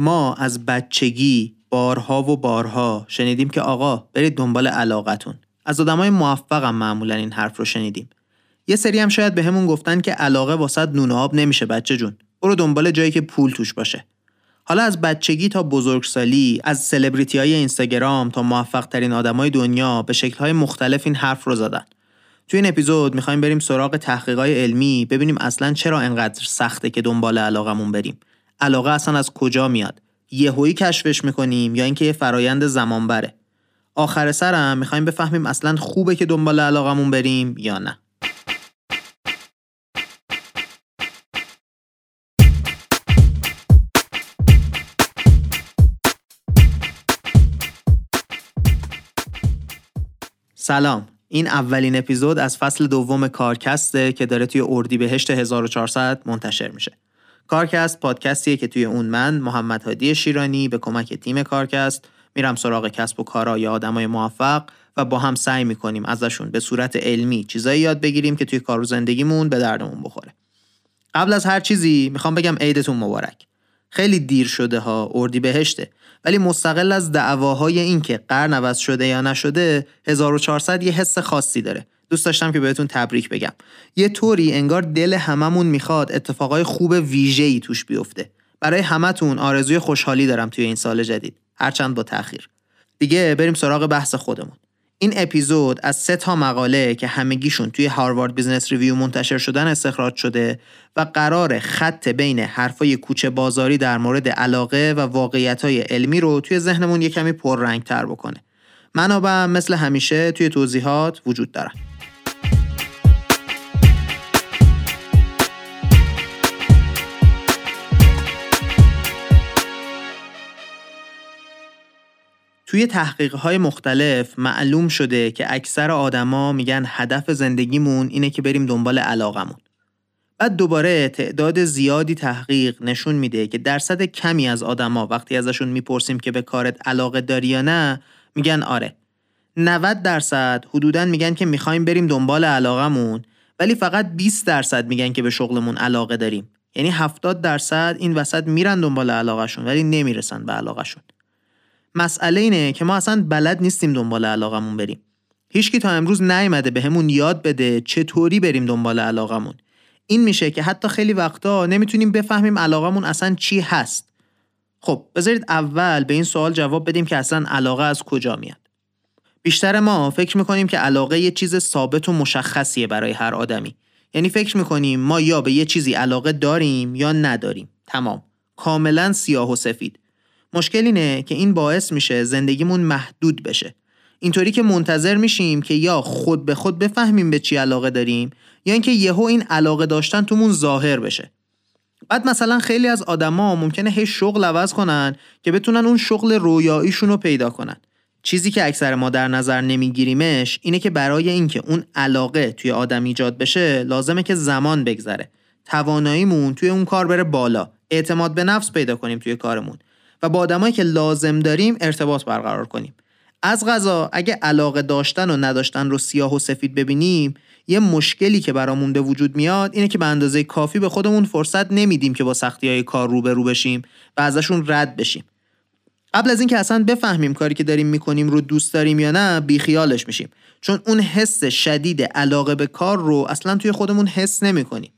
ما از بچگی بارها و بارها شنیدیم که آقا برید دنبال علاقتون. از آدمای موفقم معمولا این حرف رو شنیدیم. یه سری هم شاید به همون گفتن که علاقه واسط نون آب نمیشه بچه جون. برو دنبال جایی که پول توش باشه. حالا از بچگی تا بزرگسالی از سلبریتی های اینستاگرام تا موفق ترین آدمای دنیا به شکل های مختلف این حرف رو زدن. توی این اپیزود می‌خوایم بریم سراغ تحقیقات علمی ببینیم اصلا چرا انقدر سخته که دنبال علاقمون بریم. علاقه اصلا از کجا میاد؟ یهویی کشفش می‌کنیم یا اینکه یه فرایند زمان بره آخر سرم می‌خوایم بفهمیم اصلا خوبه که دنبال علاقمون بریم یا نه. سلام. این اولین اپیزود از فصل دوم کارکسته که داره توی اردیبهشت 1400 منتشر میشه. کارکست پادکستیه که توی اون من محمد هادی شیرانی به کمک تیم کارکست میرم سراغ کسب و کارا یا آدمای موفق و با هم سعی می‌کنیم ازشون به صورت علمی چیزایی یاد بگیریم که توی کار و زندگیمون به دردمون بخوره. قبل از هر چیزی می‌خوام بگم عیدتون مبارک. خیلی دیر شده ها اردی بهشته. ولی مستقل از دعواهای این که قرن عوض شده یا نشده 1400 یه حس خاصی داره. دوست داشتم که بهتون تبریک بگم. یه طوری انگار دل هممون می‌خواد اتفاقای خوب ویژه‌ای توش بیفته. برای همتون آرزوی خوشحالی دارم توی این سال جدید. هرچند با تاخیر دیگه بریم سراغ بحث خودمون. این اپیزود از سه تا مقاله که همگیشون توی هاروارد بیزنس ریویو منتشر شدن استخراج شده و قرار خط بین حرفای کوچه بازاری در مورد علاقه و واقعیتهای علمی رو توی ذهنمون یه کمی پررنگ تر بکنه. منابع مثل همیشه توی توضیحات وجود دارن. توی های مختلف معلوم شده که اکثر آدما میگن هدف زندگیمون اینه که بریم دنبال علاقمون. بعد دوباره تعداد زیادی تحقیق نشون میده که درصد کمی از آدما وقتی ازشون می‌پرسیم که به کارت علاقه داری یا نه میگن آره. 90 درصد حدودا میگن که می‌خوایم بریم دنبال علاقمون ولی فقط 20 درصد میگن که به شغلمون علاقه داریم. یعنی 70 درصد این وسط میرن دنبال علاقهشون ولی نمی‌رسن به علاقهشون. مسئله اینه که ما اصلا بلد نیستیم دنبال علاقمون بریم. هیچکی تا امروز نیومده بهمون به یاد بده چطوری بریم دنبال علاقمون. این میشه که حتی خیلی وقتا نمی‌تونیم بفهمیم علاقمون اصلا چی هست. خب بذارید اول به این سوال جواب بدیم که اصلا علاقه از کجا میاد. بیشتر ما فکر می‌کنیم که علاقه یه چیز ثابت و مشخصیه برای هر آدمی. یعنی فکر می‌کنیم ما یا به یه چیزی علاقه داریم یا نداریم. تمام. کاملا سیاه و سفید. مشکل اینه که این باعث میشه زندگیمون محدود بشه. اینطوری که منتظر میشیم که یا خود به خود بفهمیم به چی علاقه داریم یا اینکه یهو این علاقه داشتن تومون ظاهر بشه. بعد مثلا خیلی از آدما ممکنه هی شغل عوض کنن که بتونن اون شغل رویاییشون رو پیدا کنن. چیزی که اکثر ما در نظر نمیگیریمش اینه که برای اینکه اون علاقه توی آدم ایجاد بشه لازمه که زمان بگذره. تواناییمون توی اون کار بره بالا. اعتماد به نفس پیدا کنیم توی کارمون. و با آدمایی که لازم داریم ارتباط برقرار کنیم. از غذا اگه علاقه داشتن و نداشتن رو سیاه و سفید ببینیم یه مشکلی که برامون به وجود میاد اینه که به اندازه کافی به خودمون فرصت نمیدیم که با سختی های کار روبرو بشیم و ازشون رد بشیم. قبل از اینکه اصلا بفهمیم کاری که داریم می‌کنیم رو دوست داریم یا نه بیخیالش میشیم. چون اون حس شدید علاقه به کار رو اصلا توی خودمون حس نمی‌کنیم.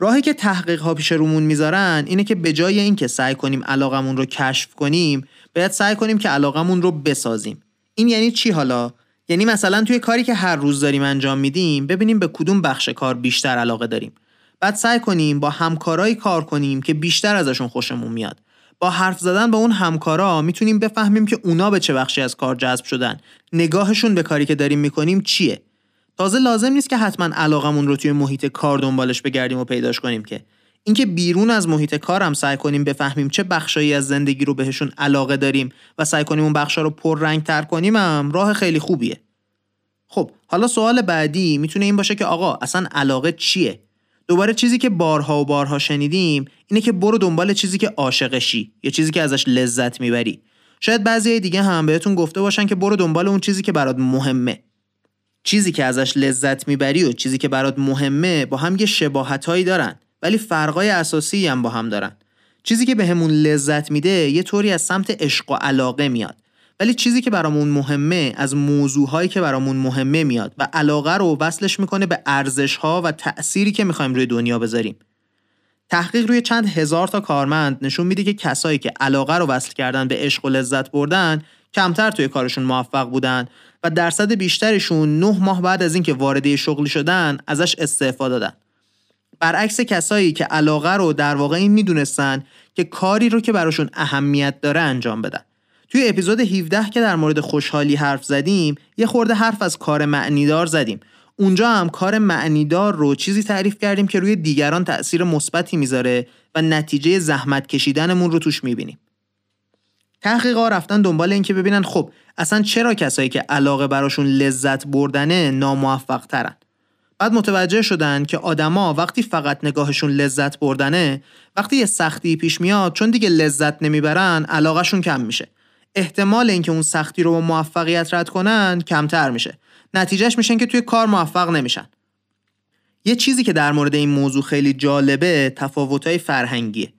راهی که تحقیق ها پیش رومون می‌ذارن اینه که به جای اینکه سعی کنیم علاقمون رو کشف کنیم باید سعی کنیم که علاقمون رو بسازیم. این یعنی چی حالا؟ یعنی مثلا توی کاری که هر روز داریم انجام میدیم ببینیم به کدوم بخش کار بیشتر علاقه داریم. بعد سعی کنیم با همکارایی کار کنیم که بیشتر ازشون خوشمون میاد. با حرف زدن با اون همکارا می‌تونیم بفهمیم که اونا به چه بخشی از کار جذب شدن. نگاهشون به کاری که داریم می‌کنیم چیه؟ تازه لازم نیست که حتما علاقمون رو توی محیط کار دنبالش بگردیم و پیداش کنیم که. اینکه بیرون از محیط کارم سعی کنیم بفهمیم چه بخشایی از زندگی رو بهشون علاقه داریم و سعی کنیم اون بخشا رو پر رنگ تر کنیم هم راه خیلی خوبیه. خب حالا سوال بعدی می‌تونه این باشه که آقا اصلا علاقه چیه؟ دوباره چیزی که بارها و بارها شنیدیم اینه که برو دنبال چیزی که عاشقشی یا چیزی که ازش لذت می‌بری. شاید بعضی دیگه هم بهتون گفته باشن که برو دنبال اون چیزی که برات مهمه. چیزی که ازش لذت می‌بری و چیزی که برات مهمه با هم یه شباهتهایی دارن ولی فرقای اساسی هم با هم دارن. چیزی که بهمون به لذت میده یه طوری از سمت عشق و علاقه میاد. ولی چیزی که برامون مهمه از موضوعهایی که برامون مهمه میاد و علاقه رو وصلش می‌کنه به ارزش ها و تأثیری که می‌خوایم روی دنیا بذاریم. تحقیق روی چند هزار تا کارمند نشون میده که کسایی که علاقه رو وصل کردن به عشق و لذت بردن کمتر توی کارشون موفق بودن و درصد بیشترشون نه ماه بعد از اینکه وارد شغلی شدن ازش استعفا دادن. برعکس کسایی که علاقه رو در واقع این می‌دونستن که کاری رو که براشون اهمیت داره انجام بدن. توی اپیزود 17 که در مورد خوشحالی حرف زدیم یه خورده حرف از کار معنیدار زدیم اونجا هم کار معنیدار رو چیزی تعریف کردیم که روی دیگران تأثیر مثبتی می‌ذاره و نتیجه زحمت کشیدنمون رو توش می‌بینیم تحقیقا رفتن دنبال اینکه ببینن خب اصلا چرا کسایی که علاقه براشون لذت بردنه ناموفق ترن بعد متوجه شدن که آدما وقتی فقط نگاهشون لذت بردنه وقتی یه سختی پیش میاد چون دیگه لذت نمی‌برن علاقهشون کم میشه. احتمال اینکه اون سختی رو با موفقیت رد کنن کمتر میشه. نتیجهش میشن که توی کار موفق نمیشن. یه چیزی که در مورد این موضوع خیلی جالبه تفاوتهای فرهنگیه.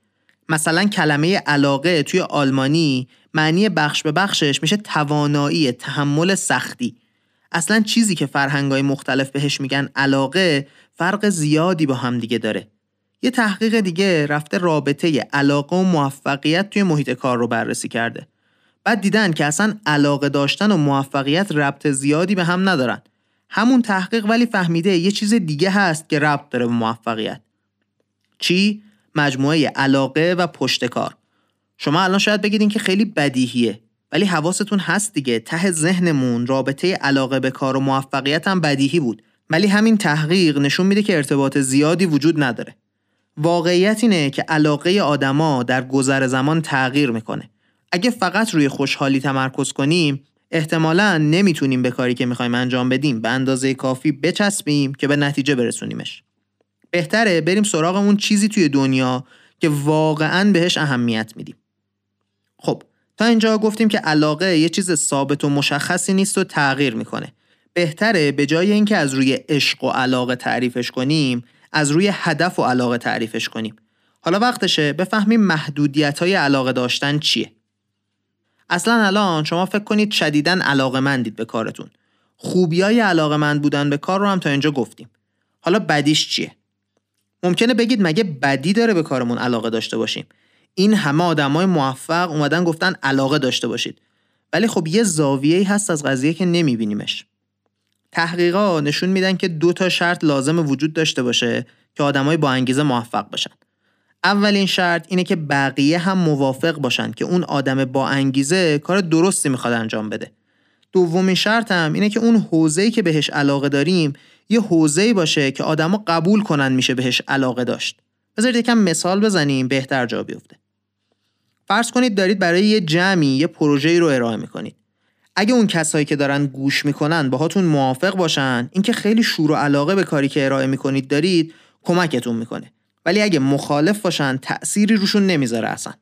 مثلا کلمه علاقه توی آلمانی معنی بخش به بخشش میشه توانایی تحمل سختی. اصلا چیزی که فرهنگای مختلف بهش میگن علاقه فرق زیادی با هم دیگه داره. یه تحقیق دیگه رفته رابطه علاقه و موفقیت توی محیط کار رو بررسی کرده. بعد دیدن که اصلا علاقه داشتن و موفقیت ربط زیادی به هم ندارن. همون تحقیق ولی فهمیده یه چیز دیگه هست که ربط داره به موفقیت. چی؟ مجموعه علاقه و پشتکار شما الان شاید بگید که خیلی بدیهیه ولی حواستون هست دیگه. ته ذهنمون رابطه علاقه به کار و موفقیت هم بدیهی بود. ولی همین تحقیق نشون میده که ارتباط زیادی وجود نداره. واقعیت اینه که علاقه آدما در گذر زمان تغییر می‌کنه. اگه فقط روی خوشحالی تمرکز کنیم احتمالا نمی‌تونیم به کاری که می‌خوایم انجام بدیم به اندازه کافی بچسبیم که به نتیجه برسونیمش. بهتره بریم سراغ اون چیزی توی دنیا که واقعا بهش اهمیت میدیم. خب تا اینجا گفتیم که علاقه یه چیز ثابت و مشخصی نیست و تغییر می‌کنه. بهتره به جای اینکه از روی عشق و علاقه تعریفش کنیم از روی هدف و علاقه تعریفش کنیم. حالا وقتشه بفهمیم محدودیت های علاقه داشتن چیه. اصلا الان شما فکر کنید شدیدن علاقه مندید به کارتون. خوبی های علاقه مند بودن به کار رو هم تا اینجا گفتیم. حالا بدیش چیه؟ ممکنه بگید مگه بدی داره به کارمون علاقه داشته باشیم؟ این همه آدمای موفق اومدن گفتن علاقه داشته باشید. ولی خب یه زاویه‌ای هست از قضیه که نمیبینیمش. تحقیقا نشون میدن که دو تا شرط لازم وجود داشته باشه که آدمای با انگیزه موفق باشن. اولین شرط اینه که بقیه هم موافق باشن که اون آدم با انگیزه کار درستی می‌خواد انجام بده. دومین شرط هم اینه که اون حوزه‌ای که بهش علاقه داریم یه حوزه‌ای باشه که آدما قبول کنن میشه بهش علاقه داشت. بذارید یکم مثال بزنیم بهتر جا بیفته. فرض کنید دارید برای یه جمعی یه پروژه‌ای رو ارائه می‌کنید. اگه اون کسایی که دارن گوش می‌کنن باهاتون موافق باشن اینکه خیلی شور و علاقه به کاری که ارائه می‌کنید دارید کمکتون می‌کنه. ولی اگه مخالف باشن تأثیری روشون نمی‌ذاره اصلا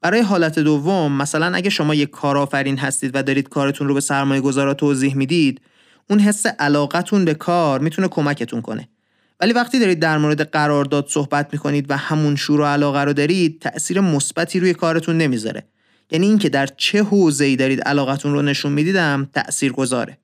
برای حالت دوم مثلا اگه شما یک کارآفرین هستید و دارید کارتون رو به سرمایه گذارا توضیح می‌دید اون حس علاقتون به کار می‌تونه کمکتون کنه. ولی وقتی دارید در مورد قرارداد صحبت می‌کنید و همون شور و علاقه رو دارید تأثیر مثبتی روی کارتون نمی‌ذاره. یعنی اینکه در چه حوزه‌ای دارید علاقتون رو نشون می‌دیدم تأثیر گذاره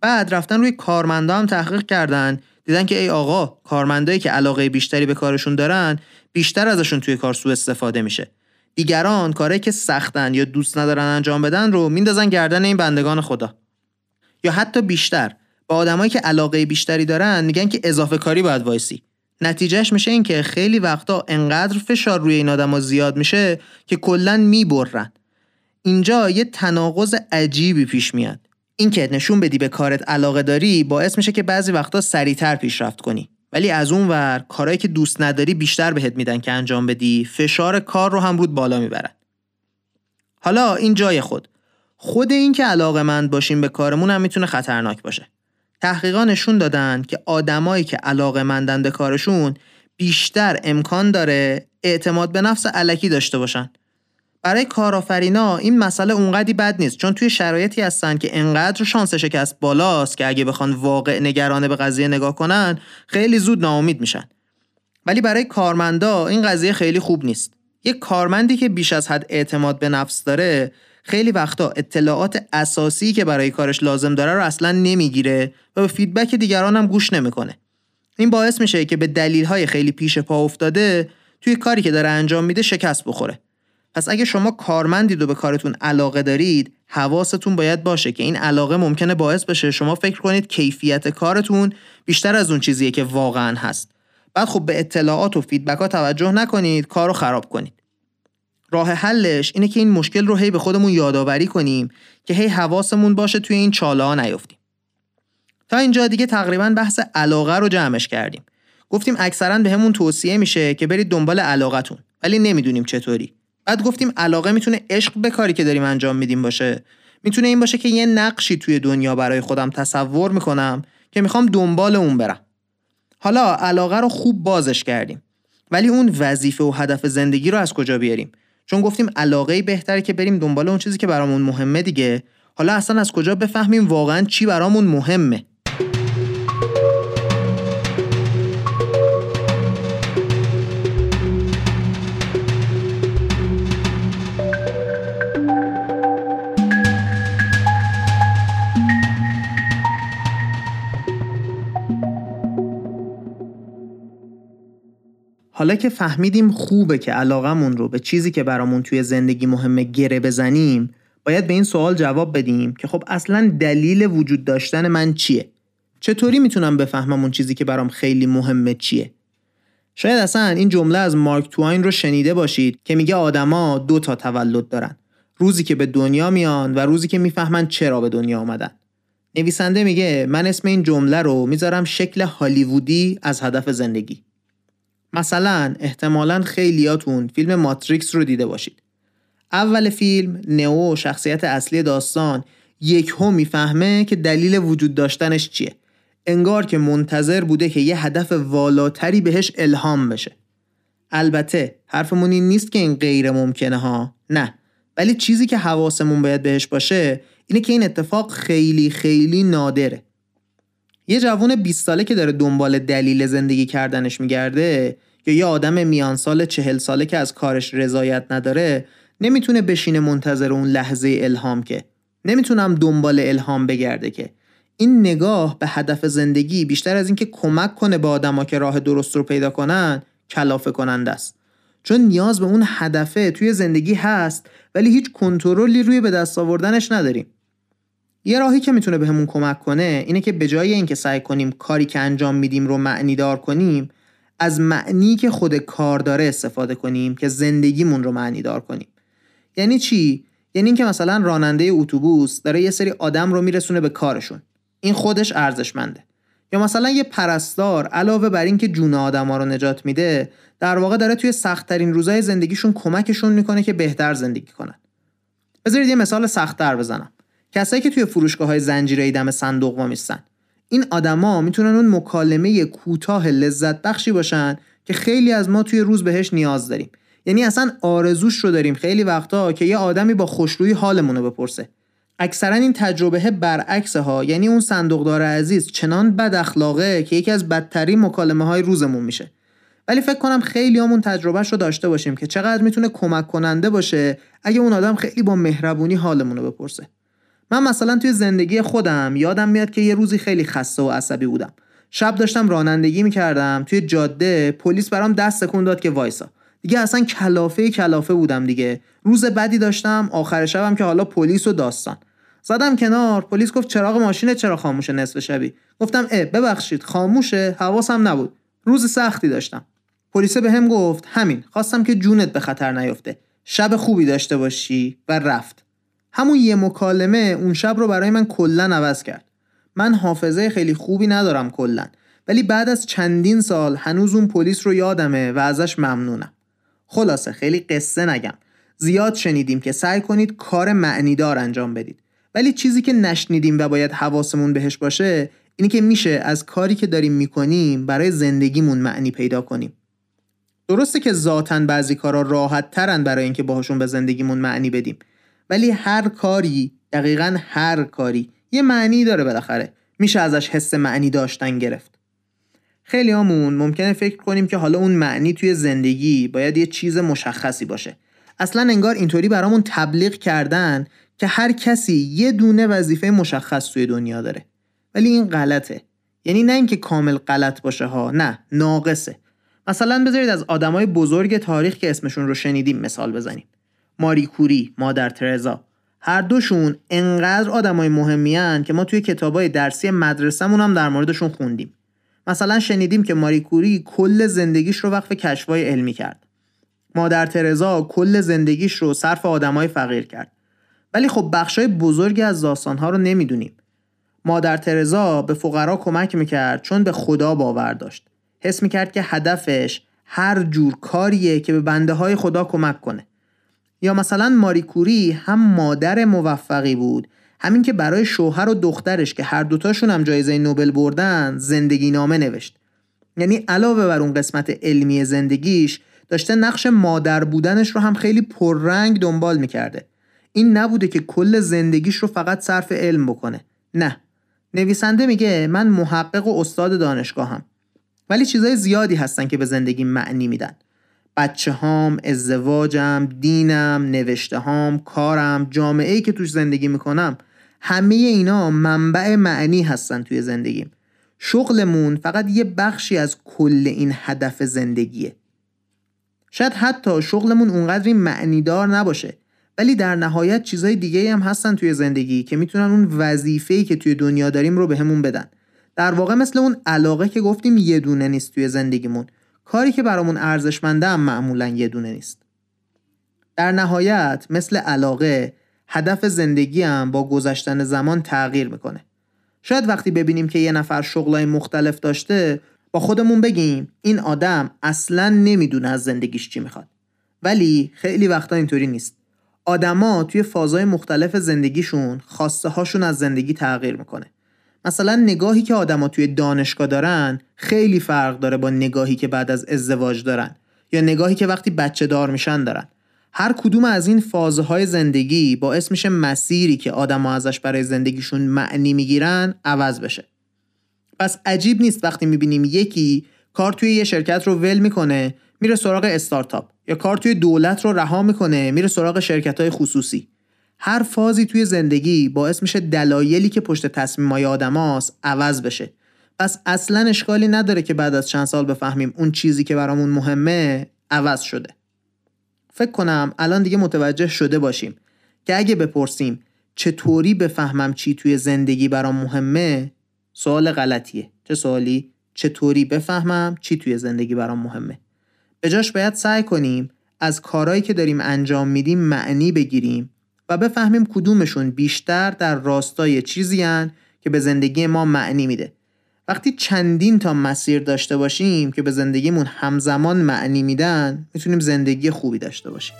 بعد رفتن روی کارمندا هم تحقیق کردن دیدن که ای آقا کارمندایی که علاقه بیشتری به کارشون دارن بیشتر ازشون توی کار سوء استفاده میشه. دیگران کاری که سختن یا دوست ندارن انجام بدن رو میندازن گردن این بندگان خدا. یا حتی بیشتر. با آدمایی که علاقه بیشتری دارن میگن که اضافه کاری باید وایسی. نتیجهش میشه این که خیلی وقتا انقدر فشار روی این آدما زیاد میشه که کلا می‌برن. اینجا یه تناقض عجیبی پیش میاد. این که نشون بدی به کارت علاقه داری باعث میشه که بعضی وقتا سریعتر پیشرفت کنی. ولی از اون ور کارهایی که دوست نداری بیشتر بهت میدن که انجام بدی فشار کار رو هم رود بالا می‌برن. حالا این جای خود. خود این که علاقه مند باشیم به کارمون هم می‌تونه خطرناک باشه. تحقیقا نشون دادن که آدمایی که علاقه مندن به کارشون بیشتر امکان داره اعتماد به نفس علکی داشته باشن. برای کارآفرینا این مسئله اونقدی بد نیست چون توی شرایطی هستن که انقدر شانس شکست بالاست که اگه بخوان واقع نگرانه به قضیه نگاه کنن خیلی زود ناامید میشن. ولی برای کارمندا این قضیه خیلی خوب نیست. یک کارمندی که بیش از حد اعتماد به نفس داره خیلی وقتا اطلاعات اساسی که برای کارش لازم داره رو اصلا نمی‌گیره و به فیدبک دیگران هم گوش نمی‌کنه. این باعث میشه که به دلیل های خیلی پیش پا افتاده توی کاری که داره انجام میده شکست بخوره. پس اگه شما کارمندید و به کارتون علاقه دارید حواستون باید باشه که این علاقه ممکنه باعث بشه شما فکر کنید کیفیت کارتون بیشتر از اون چیزیه که واقعا هست بعد خب به اطلاعات و فیدبک ها توجه نکنید کار رو خراب کنید راه حلش اینه که این مشکل رو هی به خودمون یادآوری کنیم که هی حواسمون باشه توی این چاله ها نیفتیم. تا اینجا دیگه تقریبا بحث علاقه رو جمعش کردیم. گفتیم اکثرا به توصیه میشه که برید دنبال علاقتون ولی نمی‌دونیم چطوری. بعد گفتیم علاقه می‌تونه عشق به کاری که داریم انجام میدیم باشه. می‌تونه این باشه که یه نقشی توی دنیا برای خودم تصور می‌کنم که می‌خوام دنبال اون برم. حالا علاقه رو خوب بازش کردیم ولی اون وظیفه و هدف زندگی رو از کجا بیاریم؟ چون گفتیم علاقه بهتره که بریم دنبال اون چیزی که برامون مهمه دیگه. حالا اصلا از کجا بفهمیم واقعا چی برامون مهمه؟ حالا که فهمیدیم خوبه که علاقمون رو به چیزی که برامون توی زندگی مهمه گره بزنیم باید به این سوال جواب بدیم که خب اصلا دلیل وجود داشتن من چیه؟ چطوری می‌تونم بفهمم اون چیزی که برام خیلی مهمه چیه؟ شاید اصلا این جمله از مارک توین رو شنیده باشید که میگه آدما دو تا تولد دارن. روزی که به دنیا میان و روزی که می‌فهمن چرا به دنیا آمدن نویسنده میگه من اسم این جمله رو می‌ذارم شکل هالیوودی از هدف زندگی. مثلا احتمالا خیلیاتون فیلم ماتریکس رو دیده باشید. اول فیلم نئو شخصیت اصلی داستان یک هم می‌فهمه که دلیل وجود داشتنش چیه. انگار که منتظر بوده که یه هدف والاتری بهش الهام بشه. البته حرفمون این نیست که این غیر ممکنه ها. نه. ولی چیزی که حواسمون باید بهش باشه اینه که این اتفاق خیلی خیلی نادره. یه جوون 20 ساله که داره دنبال دلیل زندگی کردنش میگرده یا یه آدم میان سال چهل ساله که از کارش رضایت نداره نمی‌تونه بشینه منتظر اون لحظه الهام که. نمی‌تونم دنبال الهام بگرده که. این نگاه به هدف زندگی بیشتر از اینکه کمک کنه به آدما که راه درست رو پیدا کنن کلافه کننده است. چون نیاز به اون هدفه توی زندگی هست ولی هیچ کنترلی روی به دست آوردنش نداریم. یه راهی که می‌تونه بهمون کمک کنه اینه که به جای اینکه سعی کنیم کاری که انجام میدیم رو معنی دار کنیم از معنی که خود کار داره استفاده کنیم که زندگیمون رو معنی دار کنیم. یعنی چی؟ یعنی اینکه مثلا راننده اتوبوس داره یه سری آدم رو میرسونه به کارشون. این خودش ارزشمنده. یا مثلا یه پرستار علاوه بر اینکه جون آدما رو نجات میده در واقع داره توی سختترین روزای زندگیشون کمکشون می‌کنه که بهتر زندگی کنن. بذارید یه مثال سختتر بزنم. کسایی که توی فروشگاه های زنجیره دم صندوق وامیستن این آدما می‌تونن اون مکالمه کوتاه لذت بخشی باشن که خیلی از ما توی روز بهش نیاز داریم. یعنی اصلا آرزوش رو داریم خیلی وقتا که یه آدمی با خوشرویی حالمون رو بپرسه. اکثرا این تجربه برعکس ها یعنی اون صندوقدار عزیز چنان بد اخلاقه که یکی از بدترین مکالمه های روزمون میشه. ولی فکر کنم خیلی همون تجربهش رو داشته باشیم که چقدر می‌تونه کمک کننده باشه اگه اون آدم خیلی با مهربونی حالمون رو بپرسه. من مثلا توی زندگی خودم یادم میاد که یه روزی خیلی خسته و عصبی بودم. شب داشتم رانندگی می‌کردم توی جاده پلیس برام دست تکون داد که وایسا. دیگه اصلا کلافه کلافه بودم دیگه. روز بدی داشتم آخر شبم که حالا پلیس و داستان. زدم کنار پلیس گفت چراغ ماشین چرا خاموشه نصف شبی؟ گفتم اه ببخشید خاموشه حواسم نبود. روز سختی داشتم. پلیس به هم گفت همین خواستم که جونت به خطر نیفته. شب خوبی داشته باشی و رفت. همون یه مکالمه اون شب رو برای من کلا عوض کرد. من حافظه خیلی خوبی ندارم کلا ولی بعد از چندین سال هنوز اون پلیس رو یادمه و ازش ممنونم. خلاصه خیلی قصه نگم. زیاد شنیدیم که سعی کنید کار معنیدار انجام بدید. ولی چیزی که نشنیدیم و باید حواسمون بهش باشه اینی که میشه از کاری که داریم می‌کنیم برای زندگیمون معنی پیدا کنیم. درسته که ذاتا بعضی کارا راحت ترن برای اینکه باهاشون به زندگیمون معنی بدیم. ولی هر کاری دقیقا هر کاری یه معنی داره بالاخره. میشه ازش حس معنی داشتن گرفت. خیلی همون ممکنه فکر کنیم که حالا اون معنی توی زندگی باید یه چیز مشخصی باشه. اصلا انگار اینطوری برامون تبلیغ کردن که هر کسی یه دونه وظیفه مشخص توی دنیا داره. ولی این غلطه. یعنی نه اینکه کامل غلط باشه ها نه ناقصه. مثلا بذارید از آدمای بزرگ تاریخ که اسمشون رو شنیدیم مثال بزنیم. ماری کوری مادر ترزا. هر دوشون انقدر آدمای مهمی که ما توی کتابای درسی مدرسهمون هم در موردشون خوندیم. مثلا شنیدیم که ماری کوری کل زندگیش رو وقف کشفای علمی کرد. مادر ترزا کل زندگیش رو صرف آدمای فقیر کرد. ولی خب بخشای بزرگی از داستانها رو نمی‌دونیم. مادر ترزا به فقرا کمک می‌کرد چون به خدا باور داشت. حس می‌کرد که هدفش هر جور کاریه که به بنده های خدا کمک کنه. یا مثلا ماری کوری هم مادر موفقی بود. همین که برای شوهر و دخترش که هر دوتاشون هم جایزه نوبل بردن زندگی نامه نوشت. یعنی علاوه بر اون قسمت علمی زندگیش داشته نقش مادر بودنش رو هم خیلی پررنگ دنبال می‌کرده. این نبوده که کل زندگیش رو فقط صرف علم بکنه. نه. نویسنده میگه من محقق و استاد دانشگاهم. ولی چیزای زیادی هستن که به زندگی معنی میدن. بچه هام، ازدواجم، دینم، نوشته هام، کارم، جامعه که توش زندگی می‌کنم همه اینا منبع معنی هستن توی زندگیم. شغلمون فقط یه بخشی از کل این هدف زندگیه. شاید حتی شغلمون اونقدری معنیدار نباشه ولی در نهایت چیزای دیگه هم هستن توی زندگی که می‌تونن اون وظیفه‌ای که توی دنیا داریم رو بهمون به بدن. در واقع مثل اون علاقه که گفتیم یه دونه نیست توی زندگیمون. کاری که برامون ارزشمنده هم معمولا یه دونه نیست. در نهایت مثل علاقه هدف زندگی هم با گذشتن زمان تغییر می‌کنه. شاید وقتی ببینیم که یه نفر شغلای مختلف داشته با خودمون بگیم این آدم اصلا نمی‌دونه از زندگیش چی می‌خواد. ولی خیلی وقتا اینطوری نیست. آدما توی فازهای مختلف زندگیشون خواسته هاشون از زندگی تغییر می‌کنه. مثلا نگاهی که آدما توی دانشگاه دارن خیلی فرق داره با نگاهی که بعد از ازدواج دارن یا نگاهی که وقتی بچه دار میشن دارن. هر کدوم از این فازهای زندگی باعث میشه مسیری که آدما ازش برای زندگیشون معنی می‌گیرن عوض بشه. پس عجیب نیست وقتی می‌بینیم یکی کار توی یه شرکت رو ول می‌کنه میره سراغ استارتاپ یا کار توی دولت رو رها می‌کنه میره سراغ شرکت های خصوصی. هر فازی توی زندگی باعث میشه دلایلی که پشت تصمیم های آدماست عوض بشه. پس اصلا اشکالی نداره که بعد از چند سال بفهمیم اون چیزی که برامون مهمه عوض شده. فکر کنم الان دیگه متوجه شده باشیم که اگه بپرسیم چطوری بفهمم چی توی زندگی برام مهمه سوال غلطیه. چه سوالی؟ چطوری بفهمم چی توی زندگی برام مهمه؟ به جاش باید سعی کنیم از کارهایی که داریم انجام میدیم معنی بگیریم و بفهمیم کدومشون بیشتر در راستای چیزی هن که به زندگی ما معنی میده. وقتی چندین تا مسیر داشته باشیم که به زندگیمون همزمان معنی میدن می‌تونیم زندگی خوبی داشته باشیم.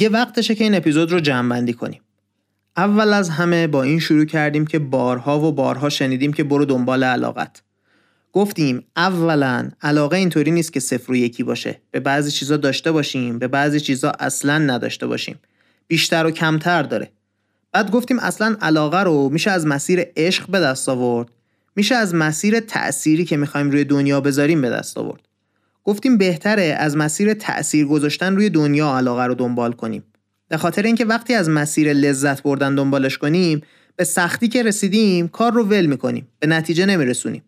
دیگه وقتشه که این اپیزود رو جمع کنیم. اول از همه با این شروع کردیم که بارها و بارها شنیدیم که برو دنبال علاقت. گفتیم اولا علاقه اینطوری نیست که صفر و یکی باشه. به بعضی چیزا داشته باشیم، به بعضی چیزا اصلا نداشته باشیم. بیشتر و کمتر داره. بعد گفتیم اصلا علاقه رو میشه از مسیر عشق به دست آورد. میشه از مسیر تأثیری که می‌خوایم روی دنیا بذاریم به دست آورد. گفتیم بهتره از مسیر تأثیر گذاشتن روی دنیا علاقه رو دنبال کنیم. به خاطر اینکه وقتی از مسیر لذت بردن دنبالش کنیم به سختی که رسیدیم کار رو ول می‌کنیم. به نتیجه نمیرسونیم.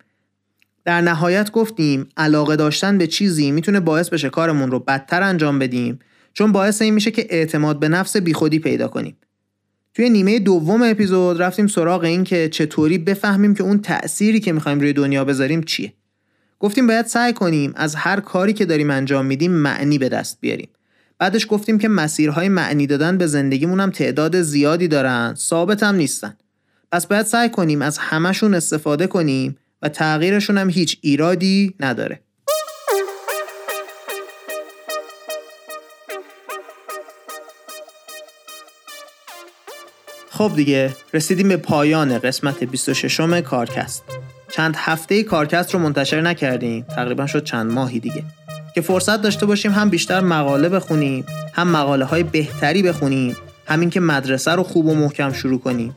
در نهایت گفتیم علاقه داشتن به چیزی می‌تونه باعث بشه کارمون رو بدتر انجام بدیم چون باعث این میشه که اعتماد به نفس بیخودی پیدا کنیم. توی نیمه دوم اپیزود رفتیم سراغ این که چطوری بفهمیم که اون تأثیری که می‌خوایم روی دنیا بذاریم چیه. گفتیم باید سعی کنیم از هر کاری که داریم انجام میدیم معنی به دست بیاریم. بعدش گفتیم که مسیرهای معنی دادن به زندگیمون هم تعداد زیادی دارن ثابت هم نیستن. پس باید سعی کنیم از همشون استفاده کنیم و تغییرشون هم هیچ ایرادی نداره. خب دیگه رسیدیم به پایان قسمت 26 م کارکست. چند هفته کارکست رو منتشر نکردیم. تقریبا شد چند ماهی دیگه. که فرصت داشته باشیم هم بیشتر مقاله بخونیم هم مقاله های بهتری بخونیم همین که مدرسه رو خوب و محکم شروع کنیم.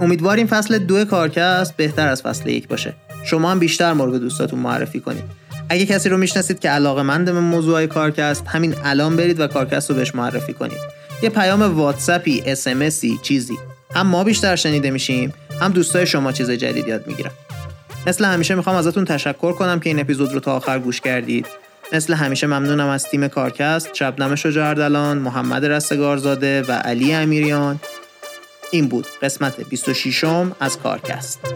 امیدواریم فصل دو کارکست بهتر از فصل یک باشه. شما هم بیشتر مورد دوستاتون معرفی کنید. اگه کسی رو می‌شناسید که علاقه مند به موضوع کارکست همین الان برید و کارکست رو بهش معرفی کنید. یه پیام واتسپی اسمسی چیزی. هم ما بیشتر شنیده میشیم هم دوستای شما چیز جدید یاد می‌گیرن. مثل همیشه می‌خوام ازتون تشکر کنم که این اپیزود رو تا آخر گوش کردید. مثل همیشه ممنونم از تیم کارکست شبنم شجاردلان محمد رستگارزاده و علی امیریان. این بود قسمت 26 م از کارکست.